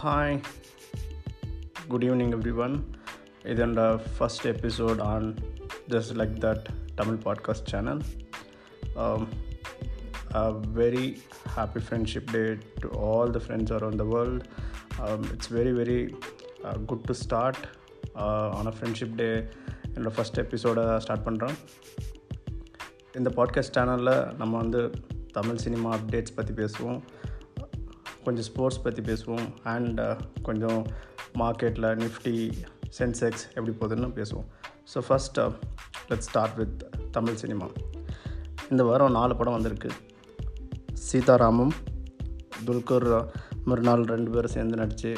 Hi, good evening, everyone. இது என்னோட first episode on just like that Tamil podcast channel a very happy friendship day to all the friends around the world. Um, it's very, very uh, good to start uh, on a friendship day என்னோட first எபிசோடை start பண்ணுறோம் இந்த podcast சேனலில் நம்ம வந்து Tamil cinema updates பற்றி பேசுவோம் கொஞ்சம் ஸ்போர்ட்ஸ் பற்றி பேசுவோம். அண்ட் uh, கொஞ்சம் மார்க்கெட்டில் நிஃப்டி சென்செக்ஸ் எப்படி போகுதுன்னு பேசுவோம். So first let start with Tamil cinema இந்த வாரம் நாலு படம் வந்திருக்கு. சீதாராமம் துல்கர் மறுநாள் ரெண்டு பேரும் சேர்ந்து நடித்து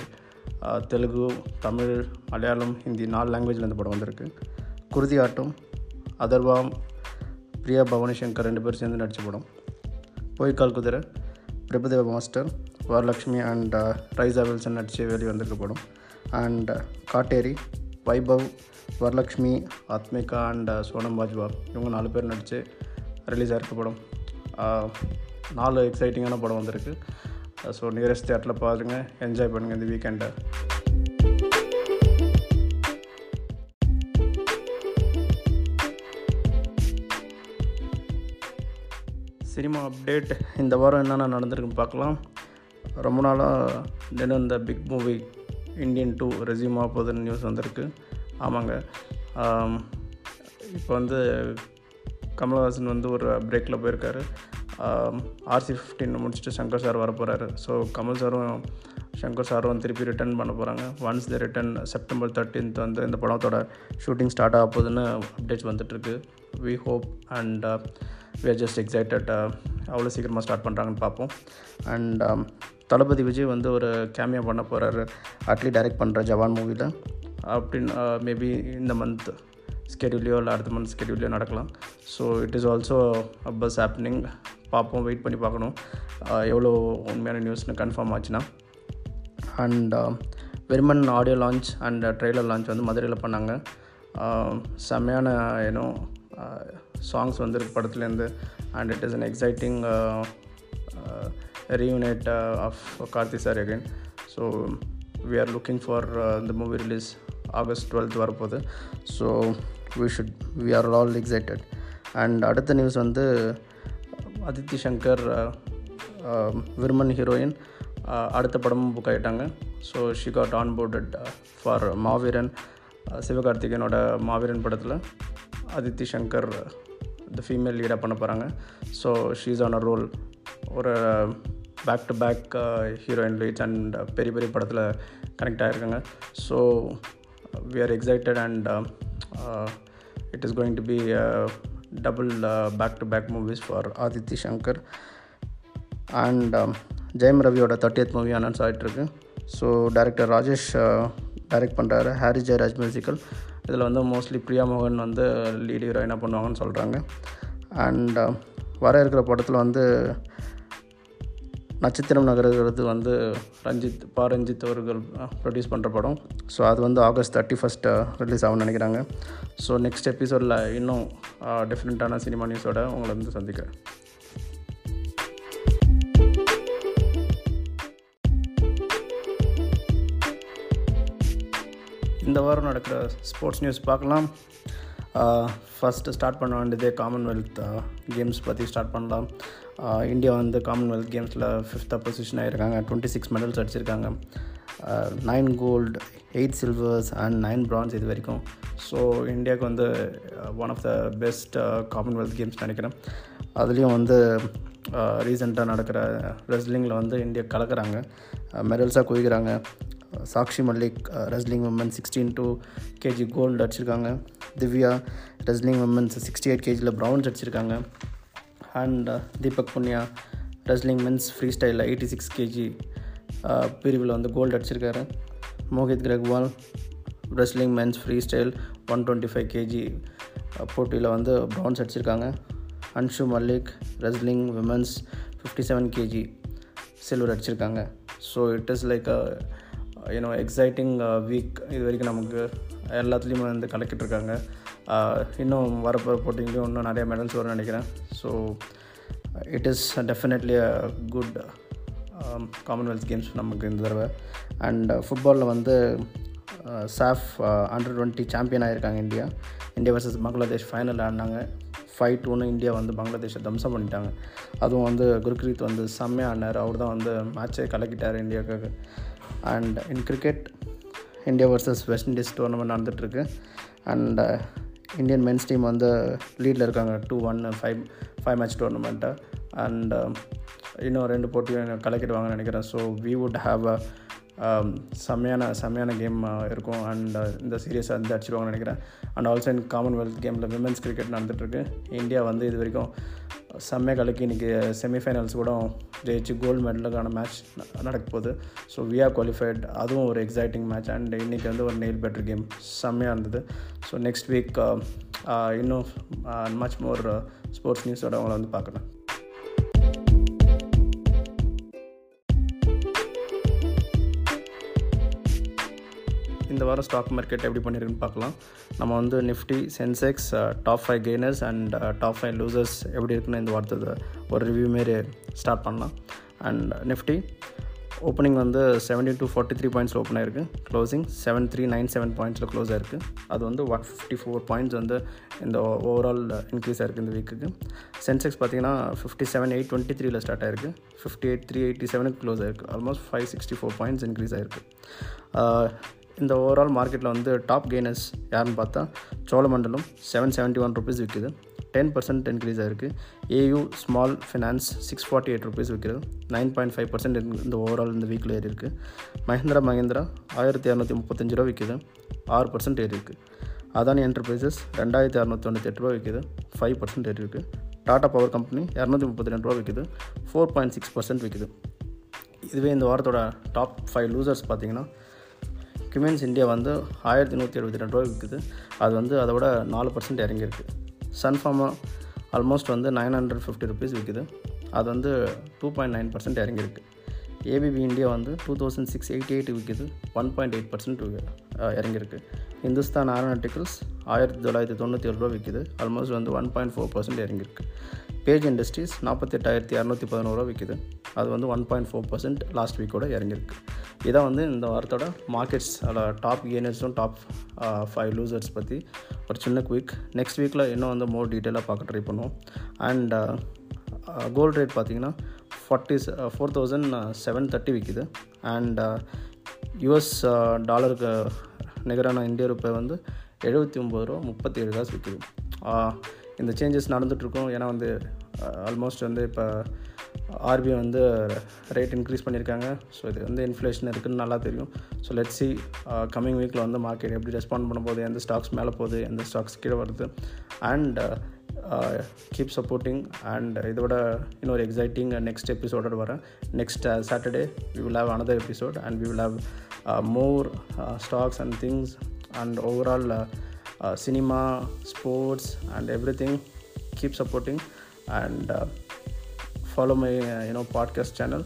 uh, தெலுங்கு தமிழ் மலையாளம் ஹிந்தி நாலு லாங்குவேஜில் இந்த படம் வந்திருக்கு. குருதி ஆட்டம் அதர்வாம் பிரியா பவானி சங்கர் ரெண்டு பேரும் சேர்ந்து நடித்த படம். Poikkal Kuthirai Prabhudeva master Varalakshmi and uh, Raiza Wilson நடித்து வெளிவந்திருக்க படம் and uh, Katteri Vaibhav Varalakshmi Athmika and uh, Sonam Bajwa இவங்க நாலு பேர் நடித்து ரிலீஸ் ஆகிருக்க படம் நாலு எக்ஸைட்டிங்கான படம் வந்திருக்கு. ஸோ நியரஸ்ட் தேட்டரில் பாருங்கள் என்ஜாய் பண்ணுங்கள் இந்த வீக்கெண்டை சினிமா அப்டேட் இந்த வாரம் என்னென்ன நடந்திருக்குன்னு பார்க்கலாம். ரொம்ப நாளாக தினம் இந்த big movie Indian two resume ஆக போகுதுன்னு நியூஸ் வந்திருக்கு. ஆமாங்க. இப்போ வந்து கமல்ஹாசன் வந்து ஒரு பிரேக்கில் போயிருக்காரு. ஆர்சி ஃபிஃப்டின் முடிச்சுட்டு சங்கர் சார் வர போகிறாரு ஸோ கமல் சாரும் சங்கர் சாரும் திருப்பி ரிட்டர்ன் பண்ண போகிறாங்க once the return September thirteenth வந்து இந்த படத்தோட ஷூட்டிங் ஸ்டார்ட் ஆக போகுதுன்னு அப்டேட்ஸ் வந்துட்டுருக்கு. We hope and we uh, are just excited uh, அவ்வளோ சீக்கிரமாக ஸ்டார்ட் பண்ணுறாங்கன்னு பார்ப்போம். அண்ட் தளபதி விஜய் வந்து ஒரு கேமியா பண்ண போகிறாரு அட்லி டைரக்ட் பண்ணுற ஜவான் மூவியில் அப்படின்னு மேபி இந்த மந்த் ஸ்கெடியூலையோ இல்லை அடுத்த மந்த் ஸ்கெடியூலையோ நடக்கலாம். So it is also buzz happening பார்ப்போம் வெயிட் பண்ணி பார்க்கணும். Uh, எவ்வளோ உண்மையான நியூஸ்னு கன்ஃபார்ம் ஆச்சுன்னா. And uh, Viruman audio launch and trailer launch வந்து மதுரையில் பண்ணாங்க. Uh, செம்மையான ஏன்னோ சாங்ஸ் வந்துருக்கு படத்துலேருந்து. And it is an exciting reunite of Karthi sir again so we are looking for the movie release August twelfth வரப்போகுது. So we should we are all excited and அடுத்த news வந்து Aditi Shankar Viruman heroine அடுத்த படமும் book ஆகிட்டாங்க so she got on boarded for Maaveeran சிவகார்த்திகேயனோட Maaveeran படத்தில் Aditi Shankar the female லீடாக பண்ண போகிறாங்க so she's on a role ஒரு back to back heroine leads and பெரிய பெரிய படத்தில் connect ஆகிருக்காங்க so we are excited and it is going to be double back to back movies for Aditi Shankar and Jayam ரவியோட thirtieth movie announce ஆகிட்டுருக்கு so director Rajesh direct பண்ணுறாரு Harris Jayaraj musical இதில் வந்து mostly Priya மோகன் வந்து lead என்ன பண்ணுவாங்கன்னு சொல்கிறாங்க அண்ட் வர இருக்கிற படத்தில் வந்து நட்சத்திரம் நகர்கிறது வந்து ரஞ்சித் பா ரஞ்சித் அவர்கள் ப்ரொடியூஸ் பண்ணுற படம். ஸோ அது வந்து ஆகஸ்ட் தேர்ட்டி ஃபஸ்ட்டு ரிலீஸ் ஆகும்னு நினைக்கிறாங்க. ஸோ நெக்ஸ்ட் எபிசோடில் இன்னும் டிஃப்ரெண்ட்டான சினிமா நியூஸோட உங்களை வந்து சந்திக்கிறேன். இந்த வாரம் நடக்கிற ஸ்போர்ட்ஸ் நியூஸ் பார்க்கலாம். ஃபஸ்ட்டு ஸ்டார்ட் பண்ண வேண்டியதே காமன்வெல்த் கேம்ஸ் பற்றி ஸ்டார்ட் பண்ணலாம். இந்தியா வந்து காமன்வெல்த் கேம்ஸில் ஃபிஃப்த்தாக பொசிஷன் ஆகிருக்காங்க டுவெண்ட்டி சிக்ஸ் மெடல்ஸ் அடிச்சிருக்காங்க. Nine gold eight silvers and nine bronze இது வரைக்கும். ஸோ இந்தியாவுக்கு வந்து one of the best Commonwealth Games நினைக்கிறேன். அதுலேயும் வந்து ரீசெண்டாக நடக்கிற ரெஸ்லிங்கில் வந்து இந்தியா கலக்கிறாங்க. மெடல்ஸாக குவிக்கிறாங்க. Sakshi Malik wrestling women sixteen two K G gold அடிச்சிருக்காங்க. Divya wrestling women's sixty eight கேஜியில் bronze அடிச்சிருக்காங்க. And Deepak Punia wrestling men's free style eighty six K G பிரிவில் வந்து கோல்டு அடிச்சிருக்காரு. Mohit Grewal wrestling men's free style one twenty five K G போட்டியில் வந்து bronze அடிச்சிருக்காங்க. Anshu Malik wrestling women's fifty seven K G silver அடிச்சிருக்காங்க so it is like you know exciting week இது வரைக்கும் நமக்கு எல்லாத்துலேயுமே வந்து கலக்கிட்டு இருக்காங்க. Uh, இன்னும் வரப்போகிற போட்டிங்களையும் இன்னும் நிறைய மெடல்ஸ் வரும்னு நினைக்கிறேன். So it is definitely a good Commonwealth Games நமக்கு இந்த தடவை. அண்ட் ஃபுட்பாலில் uh, வந்து சாஃப் அண்டர் டுவெண்ட்டி சாம்பியன் ஆகியிருக்காங்க India. India versus Bangladesh final ஆடினாங்க. ஃபைவ் டூன்னு இந்தியா வந்து பங்களாதேஷை தம்சம் பண்ணிட்டாங்க. அதுவும் வந்து குருக்ரீத் வந்து செம்மையாக ஆடினார் அவர் தான் வந்து மேட்சை கலக்கிட்டார் இந்தியாவுக்கு and in cricket India versus West Indies tournament நடந்துகிட்ருக்கு அண்ட் இந்தியன் மென்ஸ் டீம் வந்து லீடில் இருக்காங்க. Two one five five match டோர்னமெண்ட்டை and இன்னும் ரெண்டு போட்டியும் கலக்கிடுவாங்கன்னு நினைக்கிறேன். So we would have a Um, செம்மையான செம்மையான கேம் இருக்கும். அண்ட் uh, இந்த சீரியஸாக வந்து அடிச்சிருவாங்கன்னு நினைக்கிறேன். அண்ட் ஆல்சோ இன் காமன்வெல்த் கேமில் விமன்ஸ் கிரிக்கெட் நடந்துகிட்ருக்கு இந்தியா வந்து இது வரைக்கும் செம்மையாக கலக்கி இன்றைக்கி செமிஃபைனல்ஸ் கூட ஜெயிச்சு கோல்டு மெடலுக்கான மேட்ச் நடக்க போகுது. ஸோ வி ஆர் குவாலிஃபைட் அதுவும் ஒரு எக்ஸைட்டிங் மேட்ச் அண்ட் இன்றைக்கி வந்து ஒரு நெயில் பெட்டர் கேம் செம்மையாக இருந்தது. ஸோ நெக்ஸ்ட் வீக் இன்னும் மச் மோர் ஸ்போர்ட்ஸ் நியூஸோட அவங்கள வந்து பார்க்குறேன் வாரம் ஸ்டாக் மார்க்கெட் எப்படி பண்ணியிருக்குன்னு பார்க்கலாம். நம்ம வந்து Nifty Sensex top five gainers and top five losers எப்படி இருக்குன்னு இந்த வாரத்தை ஒரு ரிவ்யூ மாரி ஸ்டார்ட் பண்ணலாம். அண்ட் நிஃப்டி ஓப்பனிங் வந்து செவன்டி டூ ஃபார்ட்டி த்ரீ பாயிண்ட்ஸில் ஓப்பன் ஆயிருக்கு. Closing seven three nine seven பாயிண்ட்ஸில் close ஆயிருக்கு. அது வந்து ஒன் ஃபிஃப்டி ஃபோர் பாயிண்ட்ஸ் வந்து இந்த ஓவரால் இன்க்ரீஸ் ஆயிருக்கு இந்த வீக்குக்கு சென்செக்ஸ் பார்த்தீங்கன்னா ஃபிஃப்டி செவன் எயிட் டுவெண்ட்டி த்ரீல ஸ்டார்ட் ஆயிருக்கு. ஃபிஃப்டி எயிட் த்ரீ எயிட்டி செவனுக்கு க்ளோஸ் ஆயிருக்கு. Almost five sixty four points increase ஆயிருக்கு uh, இந்த ஓவரால் மார்க்கெட்டில் வந்து டாப் கெய்னர்ஸ் யாருன்னு பார்த்தா Cholamandalam seven seventy one rupees விற்கிது டென் பர்சன்ட் இன்க்ரீஸ் ஆகிருக்கு AU small finance six forty eight rupees விற்கிறது நைன் பாயிண்ட் ஃபைவ் பர்சன்ட் இந்த ஓவரால் இந்த வீக்கில் ஏறி இருக்குது மஹிந்திரா மஹிந்திரா ஆயிரத்தி இரநூத்தி முப்பத்தஞ்சு ரூபா விற்கிது ஆறு பர்சன்ட் ஏறி இருக்குது அதானி என்டர்பிரைசஸ் ரெண்டாயிரத்தி அறநூற்றி தொண்ணூற்றி எட்டு ரூபா விற்கிது ஃபைவ் பர்சன்ட் ஏறி இருக்குது டாடா பவர் கம்பெனி இரநூத்தி முப்பத்தி ரெண்டு ரூபா விற்கிது ஃபோர் பாயிண்ட் சிக்ஸ் பர்சன்ட் விற்கிது இதுவே இந்த வாரத்தோட டாப் ஃபைவ் லூசர்ஸ் பார்த்தீங்கன்னா கிமென்ஸ் இந்தியா வந்து ஆயிரத்தி நூற்றி எழுபத்தி ரெண்டு ரூபா விற்குது அது வந்து அதை விட நாலு பர்சன்ட் இறங்கியிருக்கு. சன்ஃபார்மா ஆல்மோஸ்ட் வந்து நைன் ஹண்ட்ரட் ஃபிஃப்டி ருபீஸ் விற்குது அது வந்து டூ பாயிண்ட் நைன் பர்சன்ட் இறங்கியிருக்கு. ஏபிபி இந்தியா வந்து two thousand six eighty eight விற்குது one point eight percent இறங்கியிருக்கு. இந்துஸ்தான் ஏரோநாட்டிக்கல்ஸ் ஆயிரத்தி தொள்ளாயிரத்தி தொண்ணூற்றி ஏழு ரூபா விற்குது ஆல்மோஸ்ட் வந்து ஒன் பாயிண்ட் ஃபோர் பர்சன்ட் இறங்கியிருக்கு. பேஜ் இண்டஸ்ட்ரீஸ் நாற்பத்தெட்டாயிரத்தி இரநூத்தி பதினோருவா விற்குது அது வந்து one point four percent last வீக்கோட இறங்கியிருக்கு. இதான் வந்து இந்த வாரத்தோட மார்க்கெட்ஸ் அதில் டாப் கெய்னர்ஸும் டாப் ஃபைவ் லூசர்ஸ் பற்றி ஒரு சின்ன குயிக் நெக்ஸ்ட் வீக்கில் இன்னும் வந்து மோர் டீட்டெயிலாக பார்க்க ட்ரை பண்ணுவோம். அண்ட் கோல்டு ரேட் பார்த்திங்கன்னா forty four thousand seven thirty விற்கிது அண்ட் யூஎஸ் டாலருக்கு நிகரான இந்திய ரூபாய் வந்து எழுபத்தி ஒம்பது ரூபா முப்பத்தி ஏழு காசு விற்கிது இந்த சேஞ்சஸ் நடந்துகிட்ருக்கும் ஏன்னா வந்து ஆல்மோஸ்ட் வந்து இப்போ ஆர்பிஐ வந்து ரேட் இன்க்ரீஸ் பண்ணியிருக்காங்க ஸோ இது வந்து இன்ஃப்ளேஷன் இருக்குதுன்னு நல்லா தெரியும். ஸோ லெட் சி கம்மிங் வீக்கில் வந்து மார்க்கெட் எப்படி ரெஸ்பாண்ட் பண்ண போகுது எந்த ஸ்டாக்ஸ் மேலே போகுது எந்த ஸ்டாக்ஸ் கீழே வருது. அண்ட் கீப் சப்போர்ட்டிங் அண்ட் இதோட இன்னொரு எக்ஸைட்டிங் நெக்ஸ்ட் எபிசோடோட வரேன். Next Saturday we will have another episode and we will have more stocks and things and overall cinema sports and everything keep supporting and uh, follow my uh, you know podcast channel